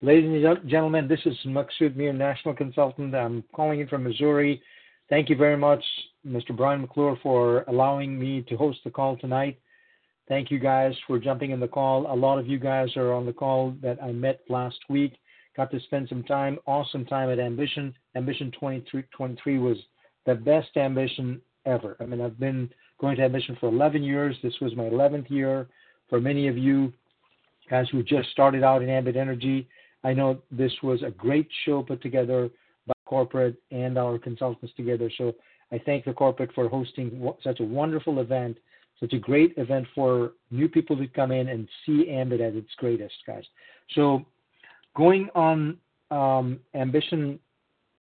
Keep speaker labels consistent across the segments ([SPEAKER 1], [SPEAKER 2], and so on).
[SPEAKER 1] Ladies and gentlemen, this is Maksud Mir, National Consultant. I'm calling in from Missouri. Thank you very much, Mr. Brian McClure, for allowing me to host the call tonight. Thank you guys for jumping in the call. A lot of you guys are on the call that I met last week. Got to spend some time, awesome time at Ambition. Ambition 2023 was the best ambition ever. I mean, I've been going to Ambition for 11 years. This was my 11th year. For many of you guys who just started out in Ambit Energy, I know this was a great show put together by corporate and our consultants together. So I thank the corporate for hosting such a wonderful event, such a great event for new people to come in and see Ambit at its greatest, guys. So going on um, Ambition,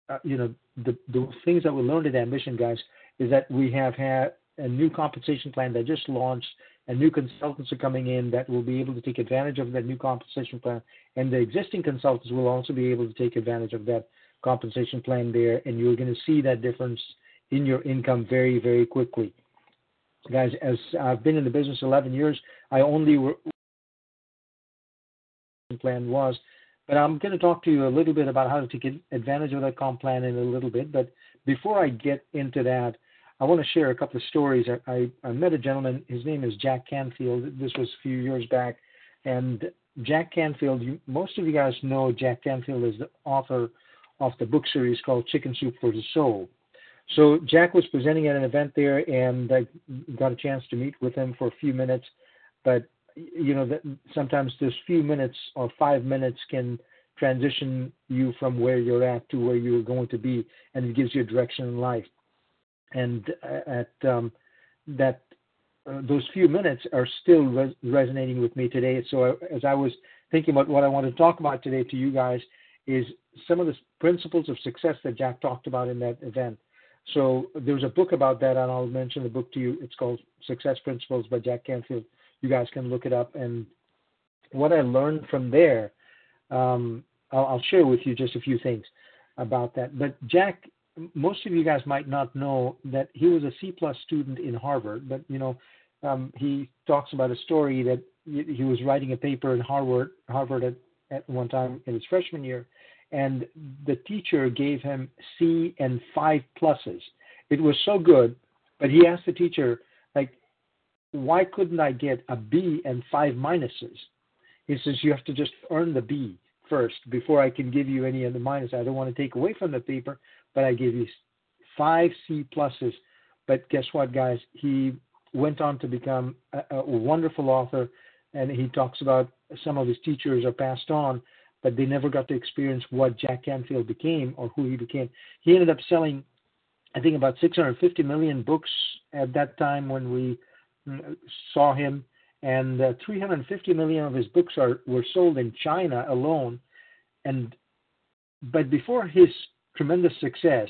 [SPEAKER 1] uh, you know, the, the things that we learned at Ambition, guys, is that we have had a new compensation plan that just launched, and new consultants are coming in that will be able to take advantage of that new compensation plan, and the existing consultants will also be able to take advantage of that compensation plan there, and you're going to see that difference in your income very, very quickly. Guys, as I've been in the business 11 years, I only were, plan was but I'm going to talk to you a little bit about how to take advantage of that comp plan in a little bit. But before I get into that, I want to share a couple of stories. I, I, I met a gentleman. His name is Jack Canfield. This was a few years back, and Jack Canfield. You, most of you guys know Jack Canfield is the author of the book series called Chicken Soup for the Soul. So Jack was presenting at an event there, and I got a chance to meet with him for a few minutes. But you know, that sometimes those few minutes or five minutes can transition you from where you're at to where you're going to be, and it gives you a direction in life. And uh, at um, that, uh, those few minutes are still res- resonating with me today. So I, as I was thinking about what I want to talk about today to you guys is some of the principles of success that Jack talked about in that event. So there's a book about that, and I'll mention the book to you. It's called Success Principles by Jack Canfield. You guys can look it up. And what I learned from there, um, I'll, I'll, share with you just a few things about that. But Jack, most of you guys might not know that he was a C plus student in Harvard. But you know, um, he talks about a story that he was writing a paper in Harvard, Harvard at, at one time in his freshman year, and the teacher gave him C and five pluses. It was so good, but he asked the teacher, like, why couldn't I get a B and five minuses? He says, you have to just earn the B first before I can give you any of the minuses. I don't want to take away from the paper, but I give you five C pluses. But guess what, guys? He went on to become a, a wonderful author, and he talks about some of his teachers are passed on, but they never got to experience what Jack Canfield became or who he became. He ended up selling, I think, about 650 million books at that time when we saw him, and uh, 350 million of his books are were sold in China alone. And but before his tremendous success,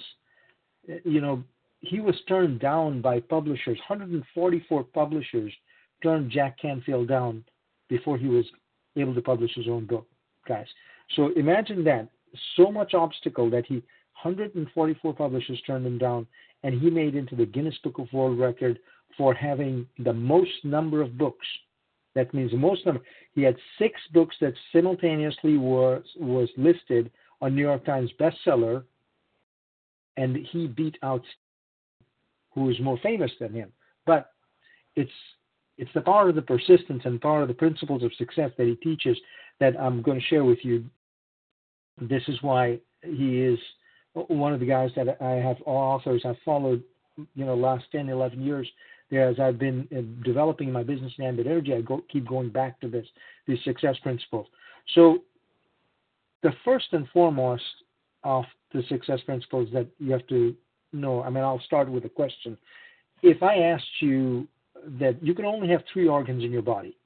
[SPEAKER 1] you know, he was turned down by publishers. 144 publishers turned Jack Canfield down before he was able to publish his own book, guys. So imagine that so much obstacle that he 144 publishers turned him down, and he made into the Guinness Book of World Record for having the most number of books. That means the most number. He had six books that simultaneously was was listed on New York Times bestseller, and he beat out who is more famous than him. But it's it's the power of the persistence and power of the principles of success that he teaches that I'm going to share with you. This is why he is one of the guys that I have authors I've followed, you know, last 10, 11 years There, as I've been uh, developing my business in Ambit Energy, I go, keep going back to this these success principles. So, the first and foremost of the success principles that you have to know. I mean, I'll start with a question. If I asked you that you can only have three organs in your body,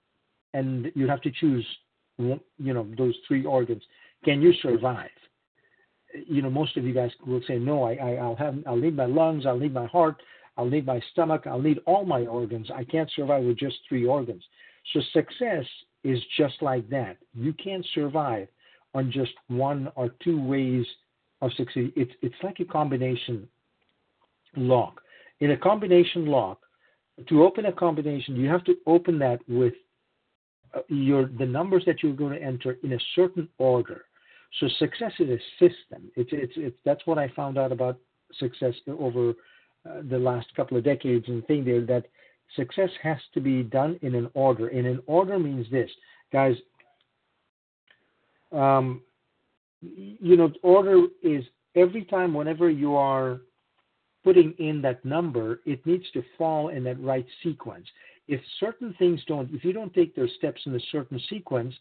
[SPEAKER 1] and you have to choose, you know, those three organs, can you survive? You know, most of you guys will say no. I, I I'll have I'll need my lungs. I'll need my heart. I'll need my stomach. I'll need all my organs. I can't survive with just three organs. So success is just like that. You can't survive on just one or two ways of succeed. It's it's like a combination lock. In a combination lock, to open a combination, you have to open that with uh, your the numbers that you're going to enter in a certain order. So success is a system. It's it's, it's that's what I found out about success over uh, the last couple of decades and thing there that success has to be done in an order. And an order means this, guys. Um, you know, order is every time whenever you are putting in that number, it needs to fall in that right sequence. If certain things don't, if you don't take those steps in a certain sequence,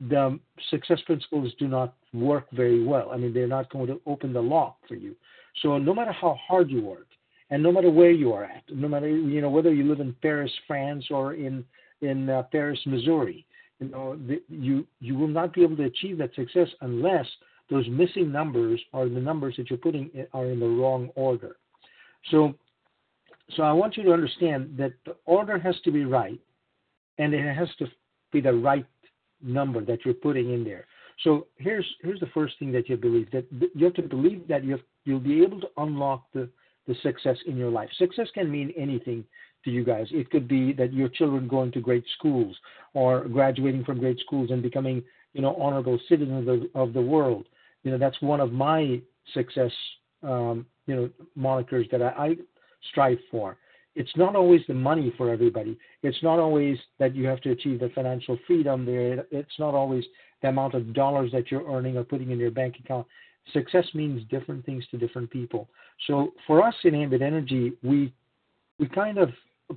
[SPEAKER 1] the success principles do not work very well. I mean, they're not going to open the lock for you. So no matter how hard you work, and no matter where you are at, no matter you know whether you live in Paris, France, or in in uh, Paris, Missouri, you know the, you you will not be able to achieve that success unless those missing numbers are the numbers that you're putting in, are in the wrong order. So, so I want you to understand that the order has to be right, and it has to be the right number that you're putting in there. So here's here's the first thing that you believe that you have to believe that you have, you'll be able to unlock the the success in your life. Success can mean anything to you guys. It could be that your children going to great schools or graduating from great schools and becoming you know honorable citizens of the, of the world. You know that's one of my success um, you know monikers that I, I strive for. It's not always the money for everybody. It's not always that you have to achieve the financial freedom there. It's not always the amount of dollars that you're earning or putting in your bank account. Success means different things to different people. So for us in Ambit Energy, we we kind of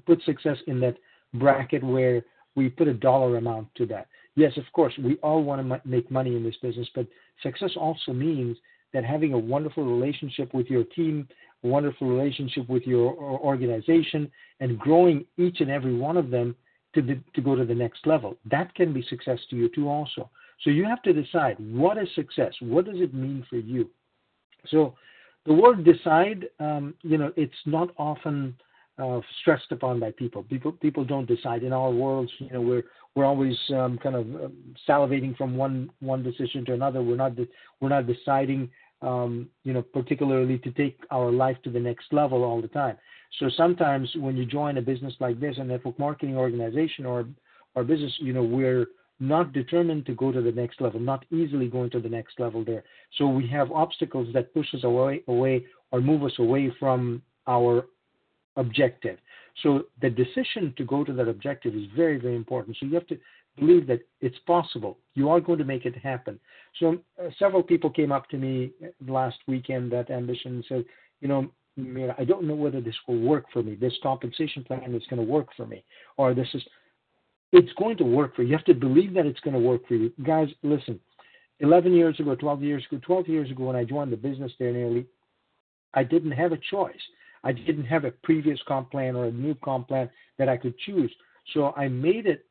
[SPEAKER 1] put success in that bracket where we put a dollar amount to that. Yes, of course, we all want to make money in this business, but success also means that having a wonderful relationship with your team, wonderful relationship with your organization, and growing each and every one of them to, the, to go to the next level. That can be success to you too, also. So you have to decide what is success? What does it mean for you? So the word decide, um, you know, it's not often uh, stressed upon by people. People people don't decide in our worlds. You know, we're we're always um, kind of um, salivating from one one decision to another. We're not de- we're not deciding um, you know, particularly to take our life to the next level all the time. So sometimes when you join a business like this, a network marketing organization or or business, you know, we're not determined to go to the next level, not easily going to the next level there. So we have obstacles that push us away, away or move us away from our objective. So the decision to go to that objective is very, very important. So you have to believe that it's possible. You are going to make it happen. So uh, several people came up to me last weekend that Ambition and said, you know, I don't know whether this will work for me. This compensation plan is going to work for me, or this is. It's going to work for you. You have to believe that it's going to work for you, guys. Listen, 11 years ago, 12 years ago, 12 years ago, when I joined the business there nearly, I didn't have a choice. I didn't have a previous comp plan or a new comp plan that I could choose. So I made it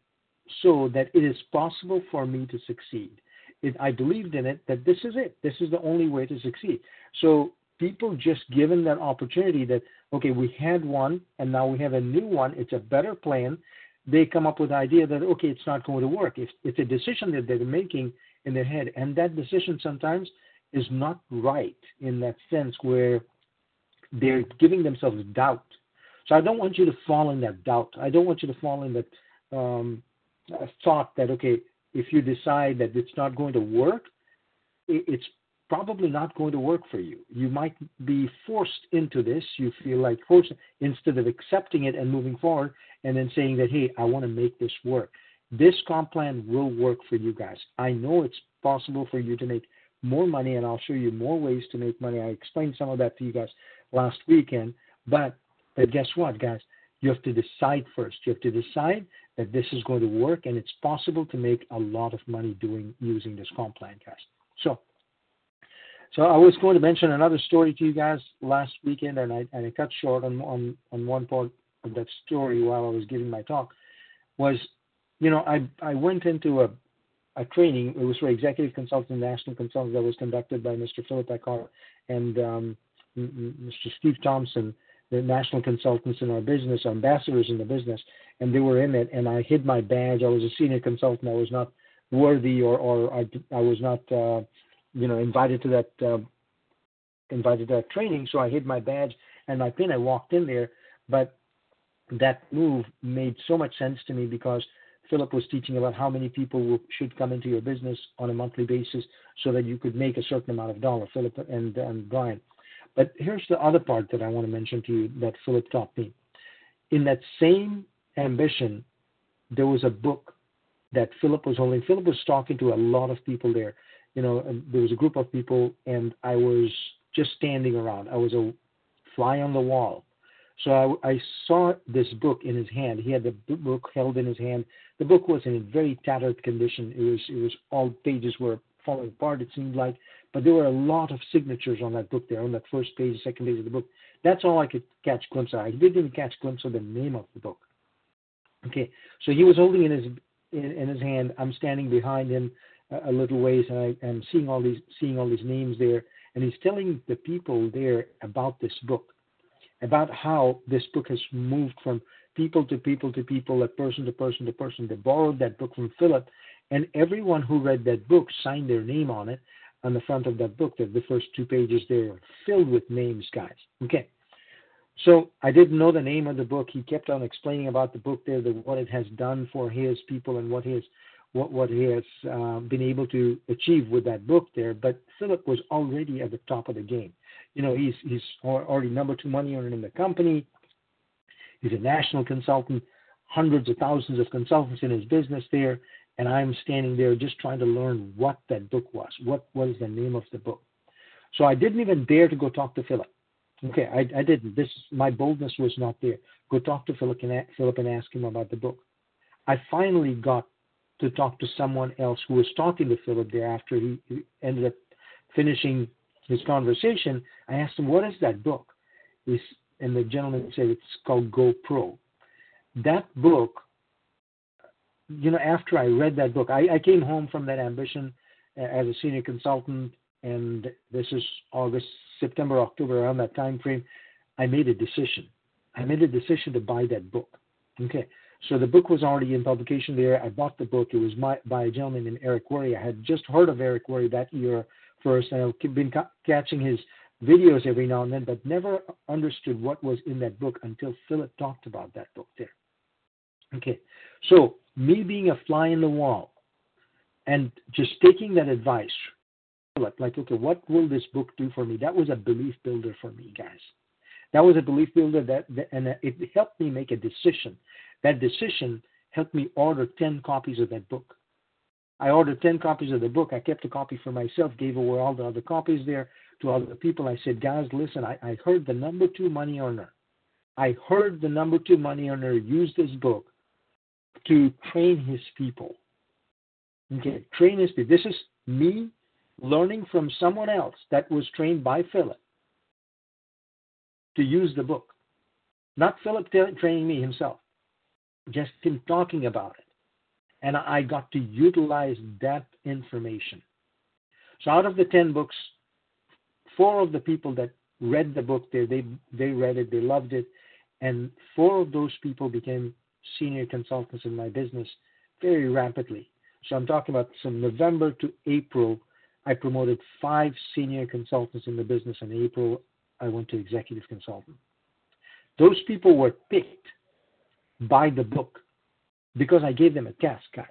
[SPEAKER 1] so that it is possible for me to succeed. It, I believed in it that this is it. This is the only way to succeed. So people just given that opportunity that okay, we had one and now we have a new one. It's a better plan. They come up with the idea that okay, it's not going to work. It's, it's a decision that they're making in their head, and that decision sometimes is not right in that sense where they're giving themselves doubt. So I don't want you to fall in that doubt. I don't want you to fall in that um, thought that okay, if you decide that it's not going to work, it's probably not going to work for you. You might be forced into this. You feel like forced instead of accepting it and moving forward and then saying that, hey, I want to make this work. This comp plan will work for you guys. I know it's possible for you to make more money, and I'll show you more ways to make money. I explained some of that to you guys last weekend. But, but guess what, guys? You have to decide first. You have to decide that this is going to work, and it's possible to make a lot of money doing using this comp plan, guys. So, so I was going to mention another story to you guys last weekend, and I and I cut short on on on one part of that story while I was giving my talk. Was, you know, I I went into a a training. It was for executive consultant, national consultant that was conducted by Mr. Philip Eckhart and um, Mr. Steve Thompson the national consultants in our business, ambassadors in the business, and they were in it. And I hid my badge. I was a senior consultant. I was not worthy, or or I, I was not, uh, you know, invited to that uh, invited to that training. So I hid my badge and my pin. I walked in there, but that move made so much sense to me because Philip was teaching about how many people will, should come into your business on a monthly basis so that you could make a certain amount of dollar, Philip and, and Brian. But here's the other part that I want to mention to you that Philip taught me. In that same ambition, there was a book that Philip was holding. Philip was talking to a lot of people there. You know, there was a group of people, and I was just standing around. I was a fly on the wall. So I, I saw this book in his hand. He had the book held in his hand. The book was in a very tattered condition. It was it was all pages were falling apart. It seemed like, but there were a lot of signatures on that book there, on that first page, second page of the book. That's all I could catch glimpse of. I didn't even catch glimpse of the name of the book. Okay, so he was holding in his in, in his hand. I'm standing behind him a, a little ways, and I am seeing all these seeing all these names there, and he's telling the people there about this book, about how this book has moved from people to people to people, a person to person to person. They borrowed that book from Philip, and everyone who read that book signed their name on it on the front of that book. That the first two pages there are filled with names, guys. Okay. So I didn't know the name of the book. He kept on explaining about the book there, the, what it has done for his people and what his what what he has uh, been able to achieve with that book there. But Philip was already at the top of the game. You know, he's he's already number two money earner in the company. He's a national consultant, hundreds of thousands of consultants in his business there, and I'm standing there just trying to learn what that book was. What was the name of the book? So I didn't even dare to go talk to Philip. Okay, I, I didn't. This my boldness was not there. Go talk to Philip and, Philip and ask him about the book. I finally got to talk to someone else who was talking to Philip there after he, ended up finishing his conversation. I asked him, "What is that book?" He's, and the gentleman said it's called Go Pro. That book, you know, after I read that book, I, I came home from that ambition uh, as a senior consultant, and this is August September, October, around that time frame, I made a decision. I made a decision to buy that book. Okay, so the book was already in publication there. I bought the book. It was my, by a gentleman named Eric Worre. I had just heard of Eric Worre that year first, and I've been ca- catching his videos every now and then, but never understood what was in that book until Philip talked about that book there. Okay, so me being a fly in the wall and just taking that advice like, okay, what will this book do for me? That was a belief builder for me, guys. That was a belief builder that, that and it helped me make a decision. That decision helped me order 10 copies of that book. I ordered 10 copies of the book. I kept a copy for myself, gave away all the other copies there to other people. I said, guys, listen, I, I heard the number two money earner. I heard the number two money earner use this book to train his people. Okay, train his people. This is me learning from someone else that was trained by Philip to use the book. Not Philip t- training me himself, just him talking about it. And I got to utilize that information. So out of the 10 books, four of the people that read the book there, they, they read it, they loved it, and four of those people became senior consultants in my business very rapidly. So I'm talking about from November to April I promoted five senior consultants in the business. In April, I went to executive consultant. Those people were picked by the book because I gave them a task, guys.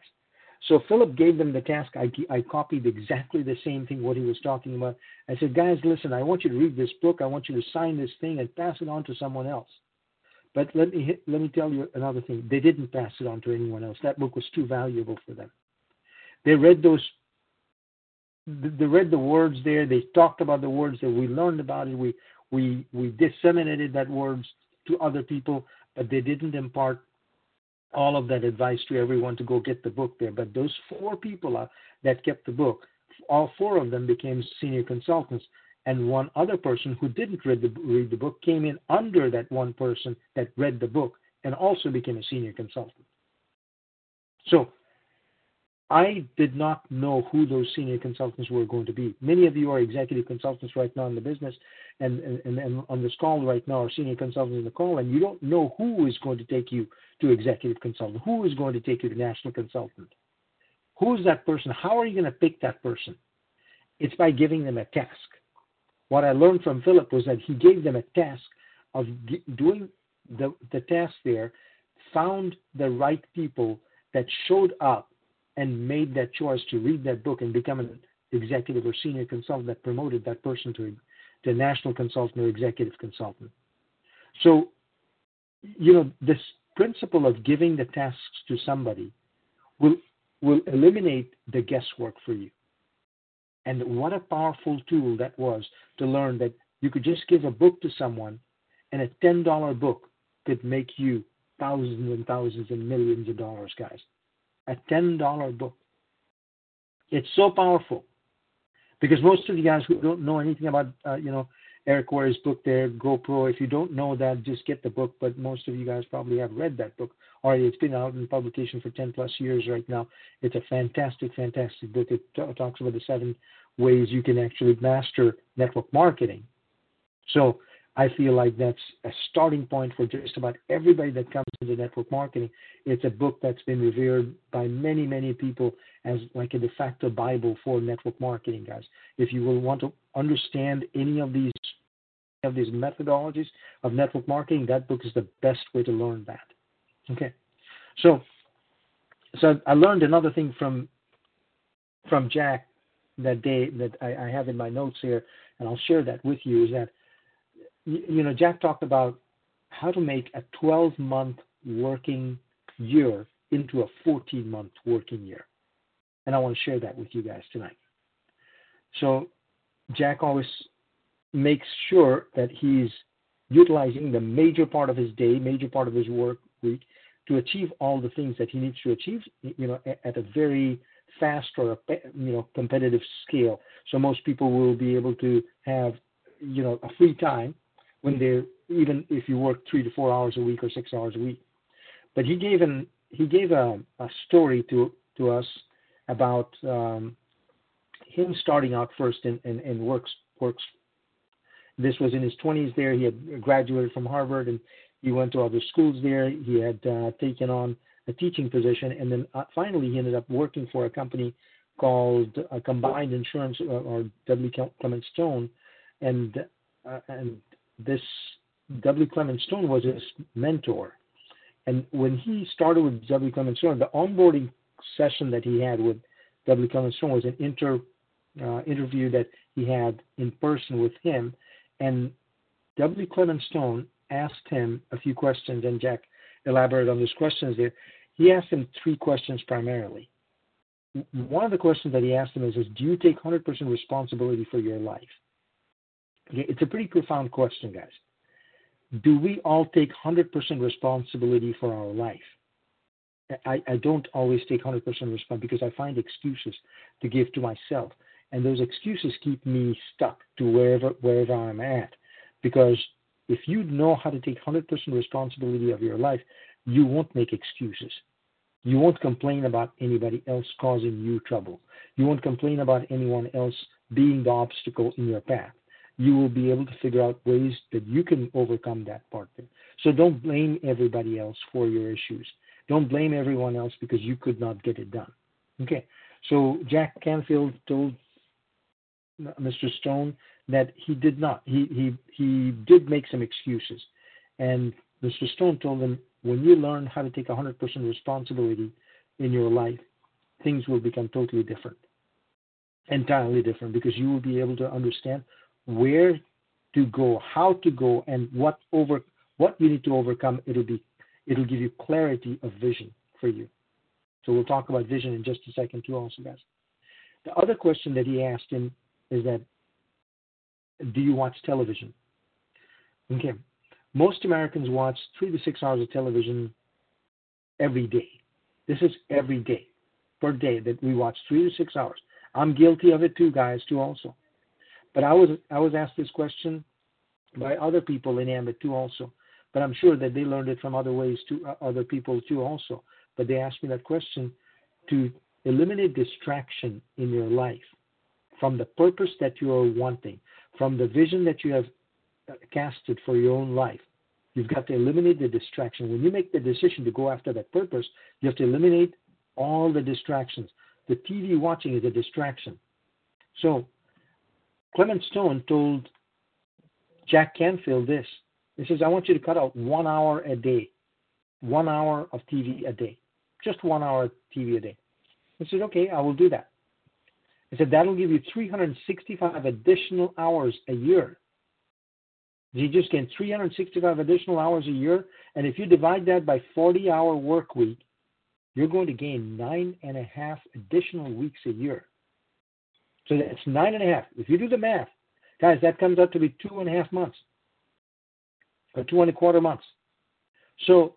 [SPEAKER 1] So Philip gave them the task. I, I copied exactly the same thing what he was talking about. I said, guys, listen, I want you to read this book. I want you to sign this thing and pass it on to someone else. But let me let me tell you another thing. They didn't pass it on to anyone else. That book was too valuable for them. They read those they read the words there. They talked about the words that we learned about it. We we we disseminated that words to other people, but they didn't impart all of that advice to everyone to go get the book there. But those four people uh, that kept the book, all four of them became senior consultants, and one other person who didn't read the read the book came in under that one person that read the book and also became a senior consultant. So I did not know who those senior consultants were going to be. Many of you are executive consultants right now in the business, and, and, and on this call right now are senior consultants in the call, and you don't know who is going to take you to executive consultant, who is going to take you to national consultant. Who is that person? How are you going to pick that person? It's by giving them a task. What I learned from Philip was that he gave them a task of doing the, the task there, found the right people that showed up and made that choice to read that book and become an executive or senior consultant that promoted that person to, a national consultant or executive consultant. So, you know, this principle of giving the tasks to somebody will will eliminate the guesswork for you. And what a powerful tool that was to learn that you could just give a book to someone and a $10 book could make you thousands and thousands and millions of dollars, guys. A $10 book. It's so powerful because most of you guys who don't know anything about, uh, you know, Eric Worre's book there, Go Pro. If you don't know that, just get the book. But most of you guys probably have read that book already. It's been out in publication for 10 plus years right now. It's a fantastic, fantastic book. It t- talks about the seven ways you can actually master network marketing. So I feel like that's a starting point for just about everybody that comes into network marketing. It's a book that's been revered by many, many people as like a de facto Bible for network marketing, guys. If you will want to understand any of these of these methodologies of network marketing, that book is the best way to learn that. Okay, so so I learned another thing from from Jack that day that I, I have in my notes here, and I'll share that with you. Is that you know Jack talked about how to make a 12 month working year into a 14 month working year, and I want to share that with you guys tonight. So Jack always makes sure that he's utilizing the major part of his day, major part of his work week to achieve all the things that he needs to achieve, you know, at a very fast or you know competitive scale. So most people will be able to have you know a free time when they're even if you work three to four hours a week or six hours a week. But he gave an he gave a, a story to to us about um, him starting out first in, in, in works works this was in his 20s there. He had graduated from Harvard and he went to other schools there. He had uh, taken on a teaching position, and then uh, finally he ended up working for a company called uh, Combined Insurance uh, or W. Clement Stone, and uh, and this W. Clement Stone was his mentor. And when he started with W. Clement Stone, the onboarding session that he had with W. Clement Stone was an inter uh, interview that he had in person with him and W. Clement Stone asked him a few questions, and Jack elaborated on those questions there. He asked him three questions primarily. One of the questions that he asked him is, is Do you take 100% responsibility for your life? Okay, it's a pretty profound question, guys. Do we all take 100% responsibility for our life? I, I don't always take 100% responsibility because I find excuses to give to myself and those excuses keep me stuck to wherever wherever I'm at. Because if you know how to take 100% responsibility of your life, you won't make excuses. You won't complain about anybody else causing you trouble. You won't complain about anyone else being the obstacle in your path. You will be able to figure out ways that you can overcome that part. There. So don't blame everybody else for your issues. Don't blame everyone else because you could not get it done. Okay. So Jack Canfield told Mr. Stone that he did not. He he he did make some excuses, and Mr. Stone told him, when you learn how to take 100% responsibility in your life, things will become totally different, entirely different, because you will be able to understand where to go, how to go, and what over what you need to overcome. It'll be it'll give you clarity of vision for you. So we'll talk about vision in just a second too, also, guys. The other question that he asked him is that do you watch television? Okay. Most Americans watch three to six hours of television every day. This is every day, per day that we watch three to six hours. I'm guilty of it too, guys, too also. But I was I was asked this question by other people in Ambit too also. But I'm sure that they learned it from other ways to uh, other people too also. But they asked me that question to eliminate distraction in your life from the purpose that you are wanting, from the vision that you have uh, casted for your own life. You've got to eliminate the distraction. When you make the decision to go after that purpose, you have to eliminate all the distractions. The TV watching is a distraction. So, Clement Stone told Jack Canfield this. He says, I want you to cut out one hour a day, one hour of TV a day. just one hour of TV a day. I said, okay, I will do that. I said, that'll give you 365 additional hours a year. You just gain 365 additional hours a year. And if you divide that by 40 hour work week, you're going to gain nine and a half additional weeks a year. So that's nine and a half. If you do the math, guys, that comes out to be two and a half months or two and a quarter months. So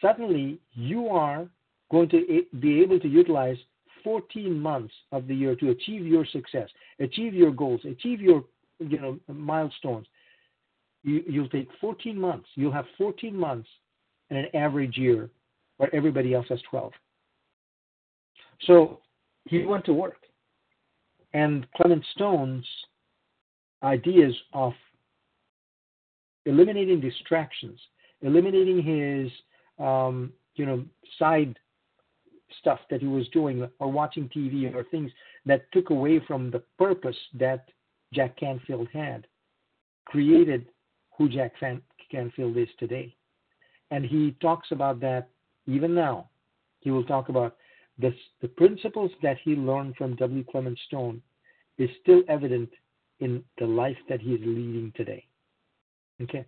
[SPEAKER 1] suddenly you are going to be able to utilize 14 months of the year to achieve your success, achieve your goals, achieve your you know milestones. You, you'll take 14 months. You'll have 14 months in an average year, where everybody else has 12. So he went to work, and Clement Stone's ideas of eliminating distractions, eliminating his um, you know side stuff that he was doing or watching TV or things that took away from the purpose that Jack Canfield had, created who Jack Canfield is today. And he talks about that even now. He will talk about this, the principles that he learned from W. Clement Stone is still evident in the life that he is leading today. Okay?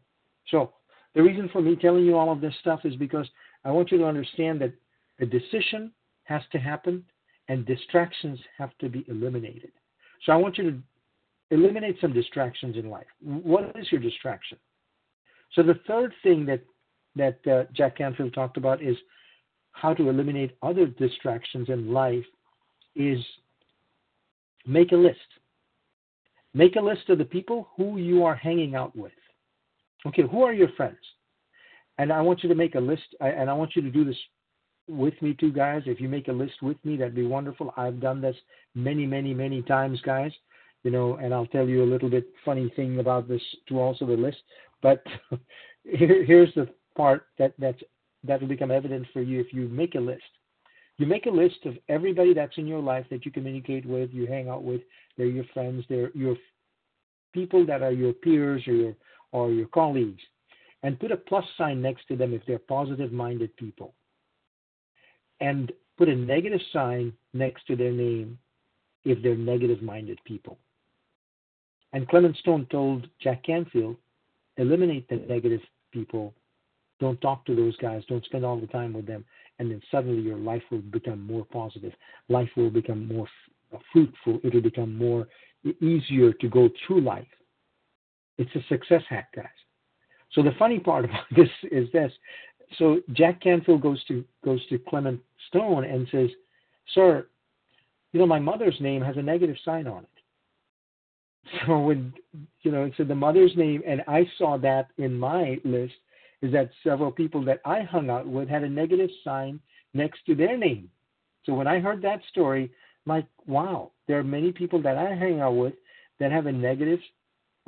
[SPEAKER 1] So, the reason for me telling you all of this stuff is because I want you to understand that a decision has to happen and distractions have to be eliminated. So, I want you to eliminate some distractions in life. What is your distraction? So, the third thing that that uh, Jack Canfield talked about is how to eliminate other distractions in life is make a list. Make a list of the people who you are hanging out with. Okay, who are your friends? And I want you to make a list, and I want you to do this with me too, guys. If you make a list with me, that'd be wonderful. I've done this many, many, many times, guys. You know, and I'll tell you a little bit funny thing about this to also the list. But here, here's the part that that's that will become evident for you if you make a list. You make a list of everybody that's in your life that you communicate with, you hang out with. They're your friends. They're your people that are your peers or your or your colleagues, and put a plus sign next to them if they're positive-minded people, and put a negative sign next to their name if they're negative-minded people. And Clement Stone told Jack Canfield, eliminate the negative people don't talk to those guys. Don't spend all the time with them. And then suddenly your life will become more positive. Life will become more fruitful. It will become more easier to go through life. It's a success hack, guys. So the funny part about this is this. So Jack Canfield goes to goes to Clement Stone and says, "Sir, you know my mother's name has a negative sign on it." So when you know, so the mother's name, and I saw that in my list, is that several people that I hung out with had a negative sign next to their name. So when I heard that story, I'm like, wow, there are many people that I hang out with that have a negative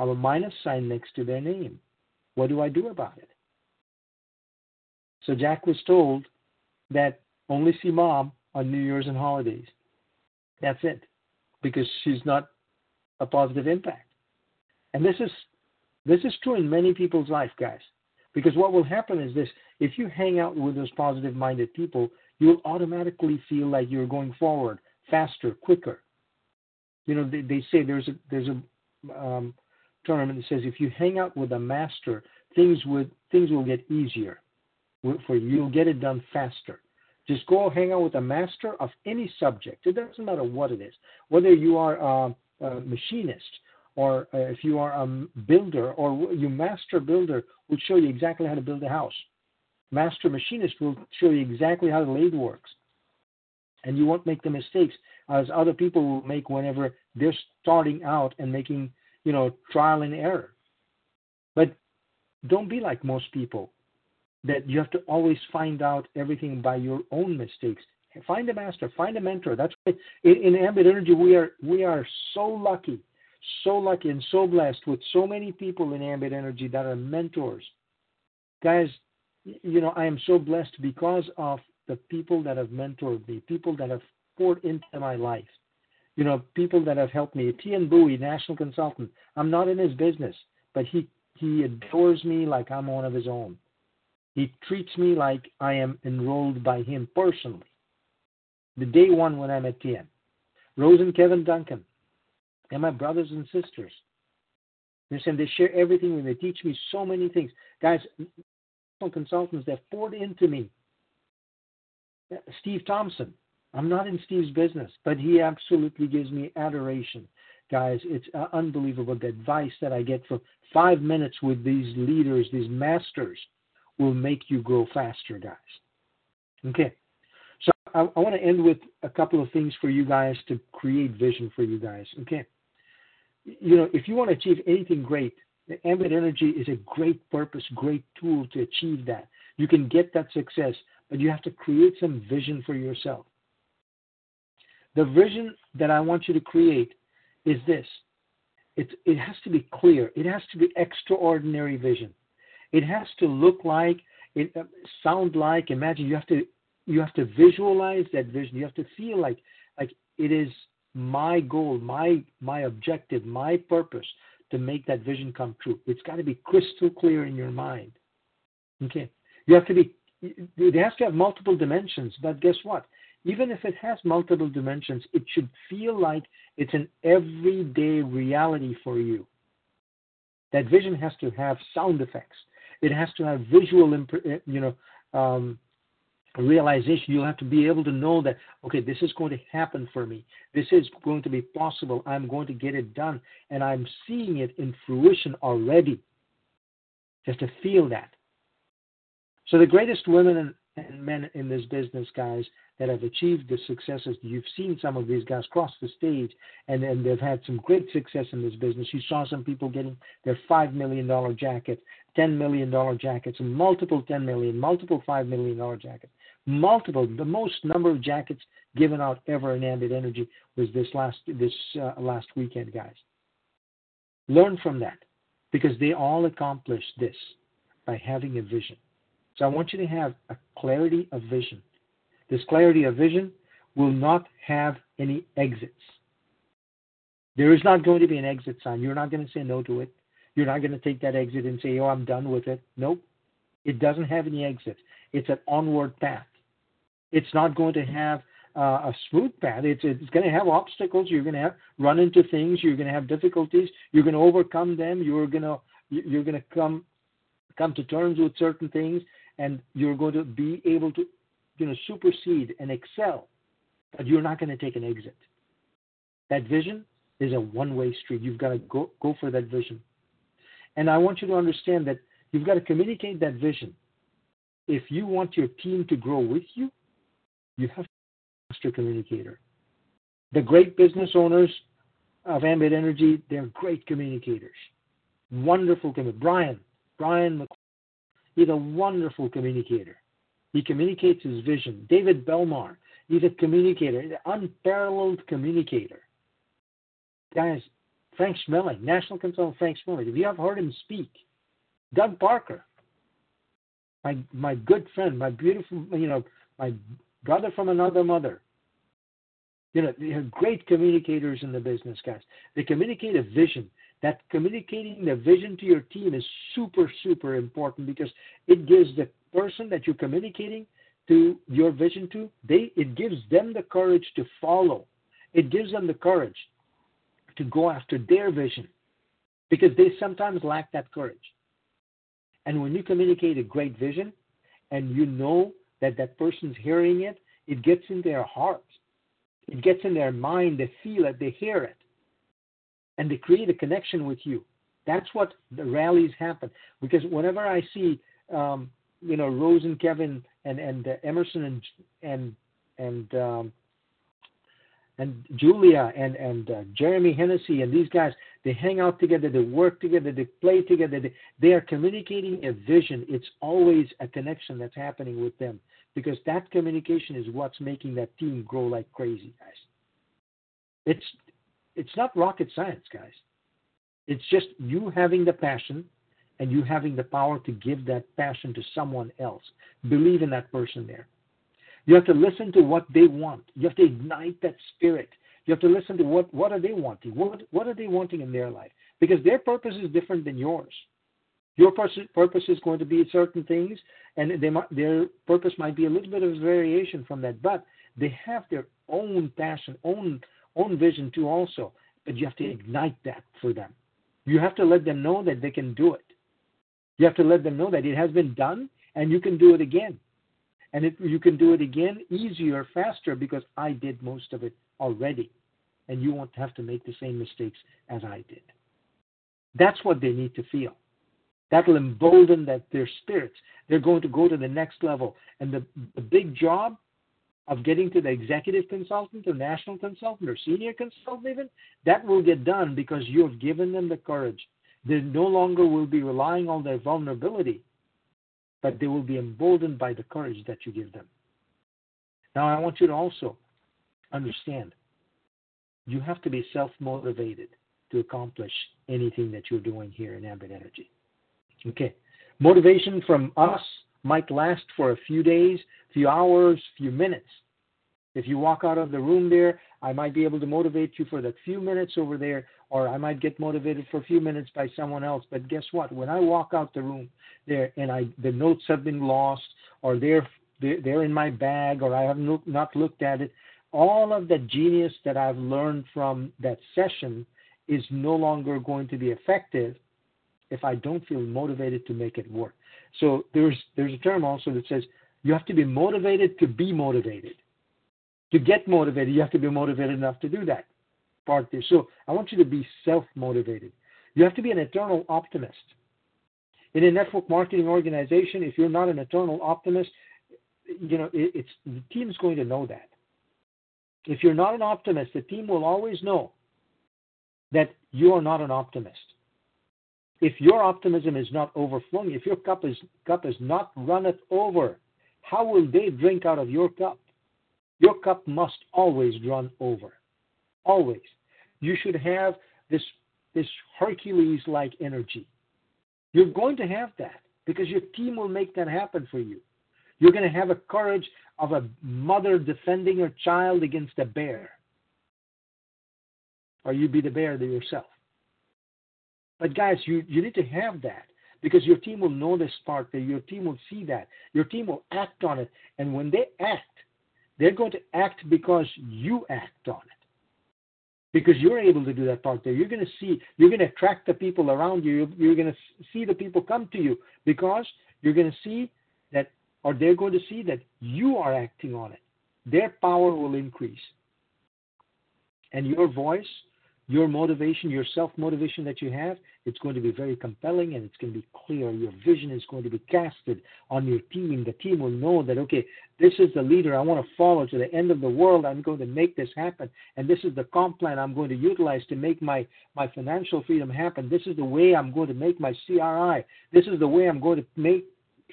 [SPEAKER 1] or a minus sign next to their name. What do I do about it? So Jack was told that only see mom on New Year's and holidays. That's it, because she's not a positive impact. And this is this is true in many people's life, guys. Because what will happen is this if you hang out with those positive minded people, you'll automatically feel like you're going forward faster, quicker. You know, they, they say there's a there's a um, term that says if you hang out with a master, things would things will get easier for you. You'll get it done faster. Just go hang out with a master of any subject. It doesn't matter what it is. Whether you are a, a machinist or uh, if you are a builder or you master builder will show you exactly how to build a house. Master machinist will show you exactly how the lathe works. And you won't make the mistakes as other people will make whenever they're starting out and making, you know, trial and error. But don't be like most people that you have to always find out everything by your own mistakes. Find a master, find a mentor. That's why in, in Energy we are we are so lucky so lucky and so blessed with so many people in Ambit Energy that are mentors. Guys, you know, I am so blessed because of the people that have mentored me, people that have poured into my life. You know, people that have helped me. Tian Bowie, national consultant. I'm not in his business, but he he adores me like I'm one of his own. He treats me like I am enrolled by him personally. The day one when I met TM. Rose and Kevin Duncan, and my brothers and sisters. Listen, they share everything with me. They teach me so many things. Guys, consultants that poured into me. Steve Thompson. I'm not in Steve's business, but he absolutely gives me adoration. Guys, it's uh, unbelievable the advice that I get for five minutes with these leaders, these masters, will make you grow faster, guys. Okay. So I, I want to end with a couple of things for you guys to create vision for you guys. Okay. You know, if you want to achieve anything great, the ambit energy is a great purpose, great tool to achieve that. You can get that success, but you have to create some vision for yourself. The vision that I want you to create is this. It, it has to be clear. It has to be extraordinary vision. It has to look like, it uh, sound like. Imagine you have to you have to visualize that vision. You have to feel like like it is my goal, my my objective, my purpose to make that vision come true. It's got to be crystal clear in your mind. Okay. You have to be it has to have multiple dimensions, but guess what? Even if it has multiple dimensions, it should feel like it's an everyday reality for you. That vision has to have sound effects. It has to have visual, eh, you know, um, realization. You'll have to be able to know that, okay, this is going to happen for me. This is going to be possible. I'm going to get it done. And I'm seeing it in fruition already. Just to feel that. So the greatest women and men in this business, guys, that have achieved the successes. You've seen some of these guys cross the stage, and, and they've had some great success in this business. You saw some people getting their $5 million jacket, $10 million jackets, and multiple 10 million, multiple $5 million jackets. Multiple, the most number of jackets given out ever in Ambit Energy was this last this uh, last weekend, guys. Learn from that, because they all accomplished this by having a vision. So I want you to have a clarity of vision. This clarity of vision will not have any exits. There is not going to be an exit sign. You're not going to say no to it. You're not going to take that exit and say, oh, I'm done with it. Nope. It doesn't have any exits. It's an onward path. It's not going to have uh, a smooth path. It's, it's going to have obstacles. You're going to have run into things. You're going to have difficulties. You're going to overcome them. You're going to you're going to come come to terms with certain things, and you're going to be able to you know supersede and excel. But you're not going to take an exit. That vision is a one-way street. You've got to go go for that vision. And I want you to understand that you've got to communicate that vision. If you want your team to grow with you, you have to be a master communicator. The great business owners of Ambit Energy, they're great communicators. Wonderful communicators. Brian, Brian he's a wonderful communicator. He communicates his vision. David Belmar, he's a communicator, an unparalleled communicator. Guys, Frank Schmeling, National Consultant Frank Schmeling, if you have heard him speak, Doug Parker, my my good friend, my beautiful, you know, my brother from another mother. You know, they're great communicators in the business, guys. They communicate a vision. That communicating the vision to your team is super, super important because it gives the person that you're communicating to your vision to, they it gives them the courage to follow. It gives them the courage to go after their vision because they sometimes lack that courage. And when you communicate a great vision and you know that that person's hearing it, it gets in their heart. It gets in their mind. They feel it. They hear it. And they create a connection with you. That's what the rallies happen. Because whenever I see, um, you know, Rose and Kevin and and uh, Emerson and and and um, and Julia and and uh, Jeremy Hennessy and these guys, they hang out together, they work together, they play together. They, they are communicating a vision. It's always a connection that's happening with them because that communication is what's making that team grow like crazy, guys. It's it's not rocket science, guys. It's just you having the passion and you having the power to give that passion to someone else. Believe in that person there. You have to listen to what they want. You have to ignite that spirit. You have to listen to what, what are they wanting? What, what are they wanting in their life? Because their purpose is different than yours. Your purpose is going to be certain things, and they might, their purpose might be a little bit of variation from that, but they have their own passion, own own vision too, also. But you have to ignite that for them. You have to let them know that they can do it. You have to let them know that it has been done, and you can do it again. And you can do it again easier, faster, because I did most of it already. And you won't have to make the same mistakes as I did. That's what they need to feel. That'll embolden that their spirits. They're going to go to the next level. And the, the big job of getting to the executive consultant or national consultant or senior consultant even, that will get done because you have given them the courage. They no longer will be relying on their vulnerability, but they will be emboldened by the courage that you give them. Now, I want you to also understand you have to be self motivated to accomplish anything that you're doing here in Ambit Energy. Okay. Motivation from us might last for a few days, few hours, few minutes. If you walk out of the room there, I might be able to motivate you for that few minutes over there, or I might get motivated for a few minutes by someone else. But guess what? When I walk out the room there and I the notes have been lost, or they're they're in my bag, or I have not looked at it, all of the genius that I've learned from that session is no longer going to be effective if I don't feel motivated to make it work. So there's there's a term also that says you have to be motivated to be motivated. To get motivated, you have to be motivated enough to do that part there. So I want you to be self-motivated. You have to be an eternal optimist. In a network marketing organization, if you're not an eternal optimist, you know it, it's the team's going to know that. If you're not an optimist, the team will always know that you are not an optimist if your optimism is not overflowing, if your cup is cup is not runneth over, how will they drink out of your cup? Your cup must always run over. Always. You should have this this Hercules like energy. You're going to have that because your team will make that happen for you. You're going to have a courage of a mother defending her child against a bear. Or you be the bear to yourself. But guys, you, you need to have that because your team will know this part that your team will see that. Your team will act on it. And when they act, they're going to act because you act on it. Because you're able to do that part there. You're going to see, you're going to attract the people around you. You're, you're going to see the people come to you because you're going to see that, or they're going to see that you are acting on it. Their power will increase. And your voice your motivation, your self motivation that you have, it's going to be very compelling and it's going to be clear. Your vision is going to be casted on your team. The team will know that, okay, this is the leader I want to follow to the end of the world. I'm going to make this happen. And this is the comp plan I'm going to utilize to make my, my financial freedom happen. This is the way I'm going to make my CRI. This is the way I'm going to make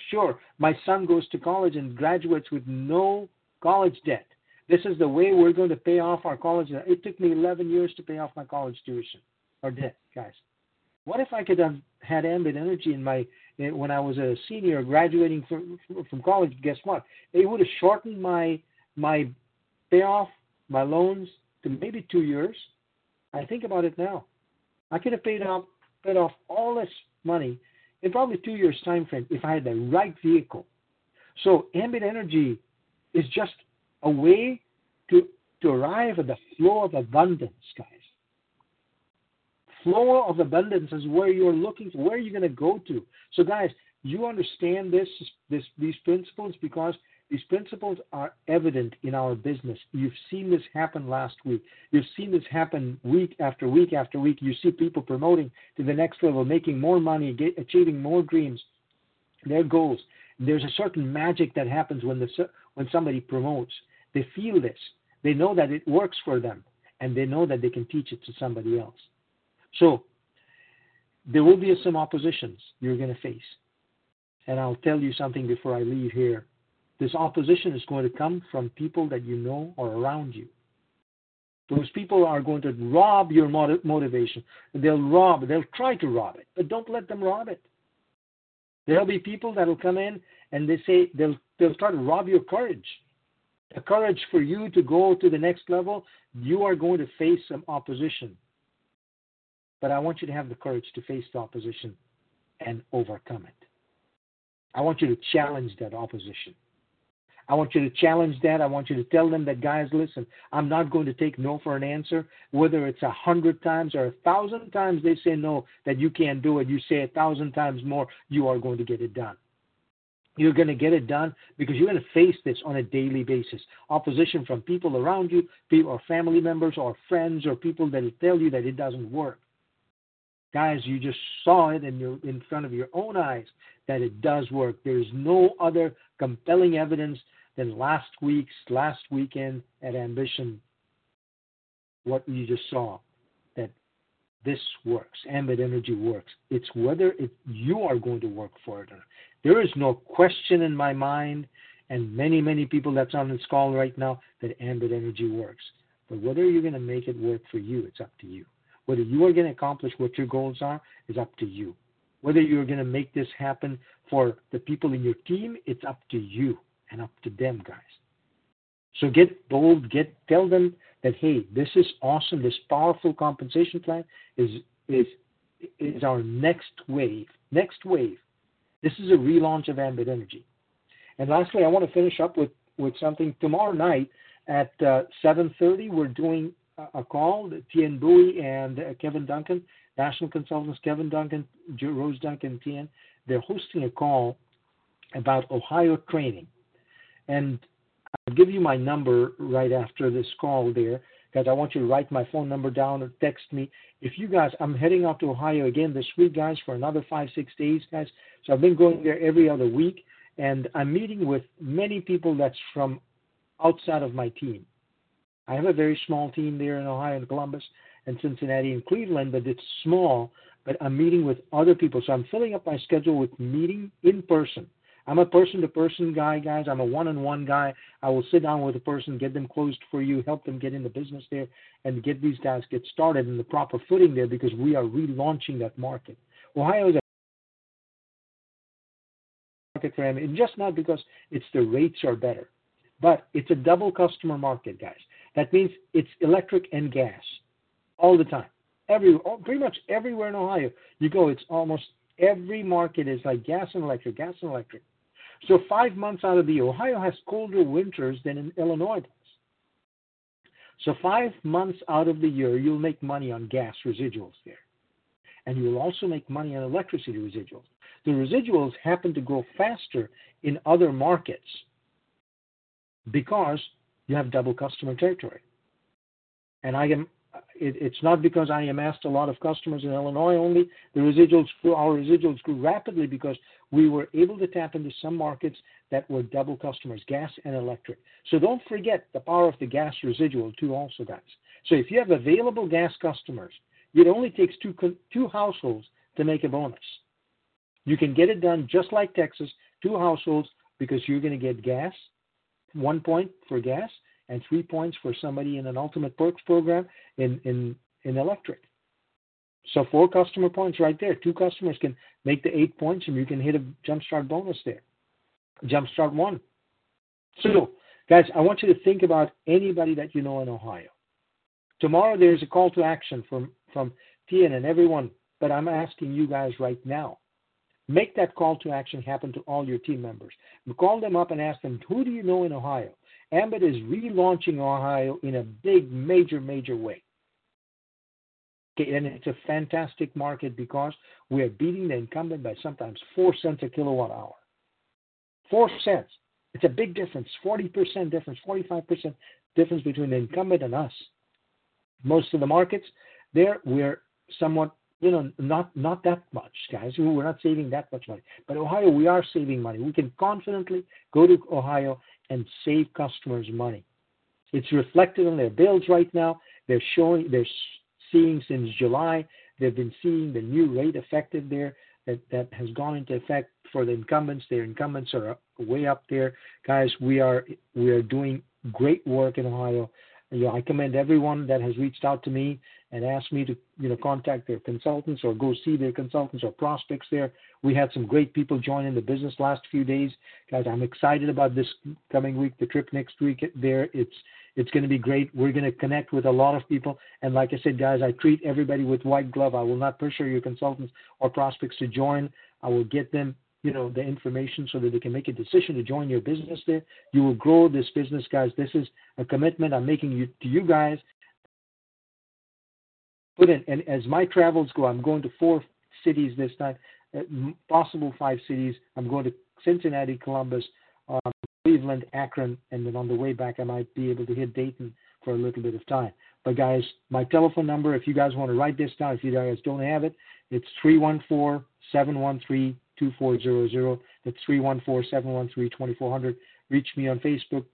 [SPEAKER 1] sure my son goes to college and graduates with no college debt. This is the way we're going to pay off our college. It took me 11 years to pay off my college tuition or debt, guys. What if I could have had Ambit Energy in my eh, when I was a senior graduating from from college? Guess what? It would have shortened my my payoff, my loans to maybe two years. I think about it now. I could have paid off paid off all this money in probably two years time frame if I had the right vehicle. So Ambit Energy is just a way to, to arrive at the flow of abundance, guys. Flow of abundance is where you're looking, where are you going to go to? So, guys, you understand this, this, these principles because these principles are evident in our business. You've seen this happen last week. You've seen this happen week after week after week. You see people promoting to the next level, making more money, get, achieving more dreams, their goals. There's a certain magic that happens when the when somebody promotes. They feel this. They know that it works for them, and they know that they can teach it to somebody else. So there will be some oppositions you're going to face. And I'll tell you something before I leave here. This opposition is going to come from people that you know or around you. Those people are going to rob your motivation. They'll rob, they'll try to rob it, but don't let them rob it. There'll be people that'll come in and they say they'll they'll try to rob your courage the courage for you to go to the next level, you are going to face some opposition. But I want you to have the courage to face the opposition and overcome it. I want you to challenge that opposition. I want you to challenge that. I want you to tell them that, guys, listen, I'm not going to take no for an answer. Whether it's a hundred times or a thousand times they say no, that you can't do it, you say a thousand times more, you are going to get it done. You're going to get it done because you're going to face this on a daily basis. Opposition from people around you, people or family members or friends or people that will tell you that it doesn't work. Guys, you just saw it in your in front of your own eyes that it does work. There's no other compelling evidence than last week's last weekend at Ambition. What you just saw that this works. Ambit Energy works. It's whether it, you are going to work for it. There is no question in my mind, and many, many people that's on this call right now, that Ambit Energy works. But whether you're going to make it work for you, it's up to you. Whether you are going to accomplish what your goals are is up to you. Whether you're going to make this happen for the people in your team, it's up to you and up to them, guys. So get bold, get tell them that hey, this is awesome. This powerful compensation plan is is is our next wave. Next wave. This is a relaunch of Ambit Energy. And lastly, I want to finish up with with something tomorrow night at uh, 7:30. We're doing a call. Tien Bui and uh, Kevin Duncan, national consultants Kevin Duncan, Rose Duncan, Tien, they're hosting a call about Ohio training. And I'll give you my number right after this call there because I want you to write my phone number down or text me. If you guys, I'm heading out to Ohio again this week, guys, for another five, six days, guys. So I've been going there every other week, and I'm meeting with many people that's from outside of my team. I have a very small team there in Ohio and Columbus and Cincinnati and Cleveland, but it's small. But I'm meeting with other people, so I'm filling up my schedule with meeting in person I'm a person to person guy, guys. I'm a one on one guy. I will sit down with a person, get them closed for you, help them get in the business there, and get these guys get started in the proper footing there because we are relaunching that market. Ohio is a market for and just not because it's the rates are better, but it's a double customer market, guys. That means it's electric and gas all the time. Every pretty much everywhere in Ohio you go, it's almost every market is like gas and electric, gas and electric. So five months out of the year, Ohio has colder winters than in Illinois does. So five months out of the year, you'll make money on gas residuals there. And you'll also make money on electricity residuals. The residuals happen to grow faster in other markets because you have double customer territory. And I am it, it's not because I amassed a lot of customers in Illinois only. The residuals grew, our residuals grew rapidly because we were able to tap into some markets that were double customers, gas and electric. So don't forget the power of the gas residual too, also, guys. So if you have available gas customers, it only takes two two households to make a bonus. You can get it done just like Texas, two households because you're going to get gas, one point for gas, and three points for somebody in an ultimate perks program in, in, in electric. So four customer points right there. Two customers can make the eight points and you can hit a jumpstart bonus there. Jumpstart one. So guys, I want you to think about anybody that you know in Ohio. Tomorrow there's a call to action from, from Tien and everyone, but I'm asking you guys right now. Make that call to action happen to all your team members. Call them up and ask them, who do you know in Ohio? Ambit is relaunching Ohio in a big, major, major way. Okay, and it's a fantastic market because we are beating the incumbent by sometimes four cents a kilowatt hour. Four cents. It's a big difference. 40% difference, 45% difference between the incumbent and us. Most of the markets, there we're somewhat, you know, not not that much, guys. We're not saving that much money. But Ohio, we are saving money. We can confidently go to Ohio and save customers money. It's reflected on their bills right now. They're showing, they're seeing since July, they've been seeing the new rate effective there that, that has gone into effect for the incumbents. Their incumbents are way up there. Guys, we are we are doing great work in Ohio. You know, I commend everyone that has reached out to me and asked me to, you know, contact their consultants or go see their consultants or prospects there. We had some great people join in the business last few days. Guys, I'm excited about this coming week, the trip next week there. It's It's going to be great. We're going to connect with a lot of people. And like I said, guys, I treat everybody with white glove. I will not pressure your consultants or prospects to join. I will get them, you know, the information so that they can make a decision to join your business there. You will grow this business, guys. This is a commitment I'm making you to you guys. Put in, and as my travels go, I'm going to four cities this time, uh, possible five cities. I'm going to Cincinnati, Columbus, um, Cleveland, Akron, and then on the way back, I might be able to hit Dayton for a little bit of time. But guys, my telephone number, if you guys want to write this down, if you guys don't have it, it's 314 713 2400. That's 314 713 2400. Reach me on Facebook.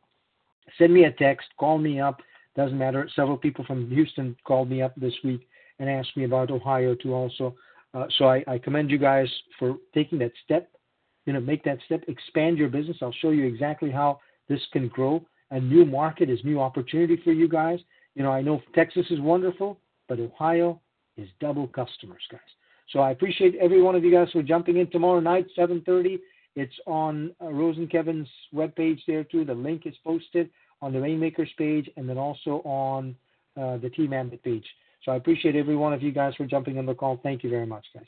[SPEAKER 1] Send me a text. Call me up. Doesn't matter. Several people from Houston called me up this week and asked me about Ohio too, also. Uh, so I, I commend you guys for taking that step you know, make that step, expand your business. I'll show you exactly how this can grow. A new market is new opportunity for you guys. You know, I know Texas is wonderful, but Ohio is double customers, guys. So I appreciate every one of you guys for jumping in tomorrow night, 7:30. It's on uh, Rose and Kevin's webpage there too. The link is posted on the Rainmakers page and then also on uh, the Team Ambit page. So I appreciate every one of you guys for jumping on the call. Thank you very much, guys.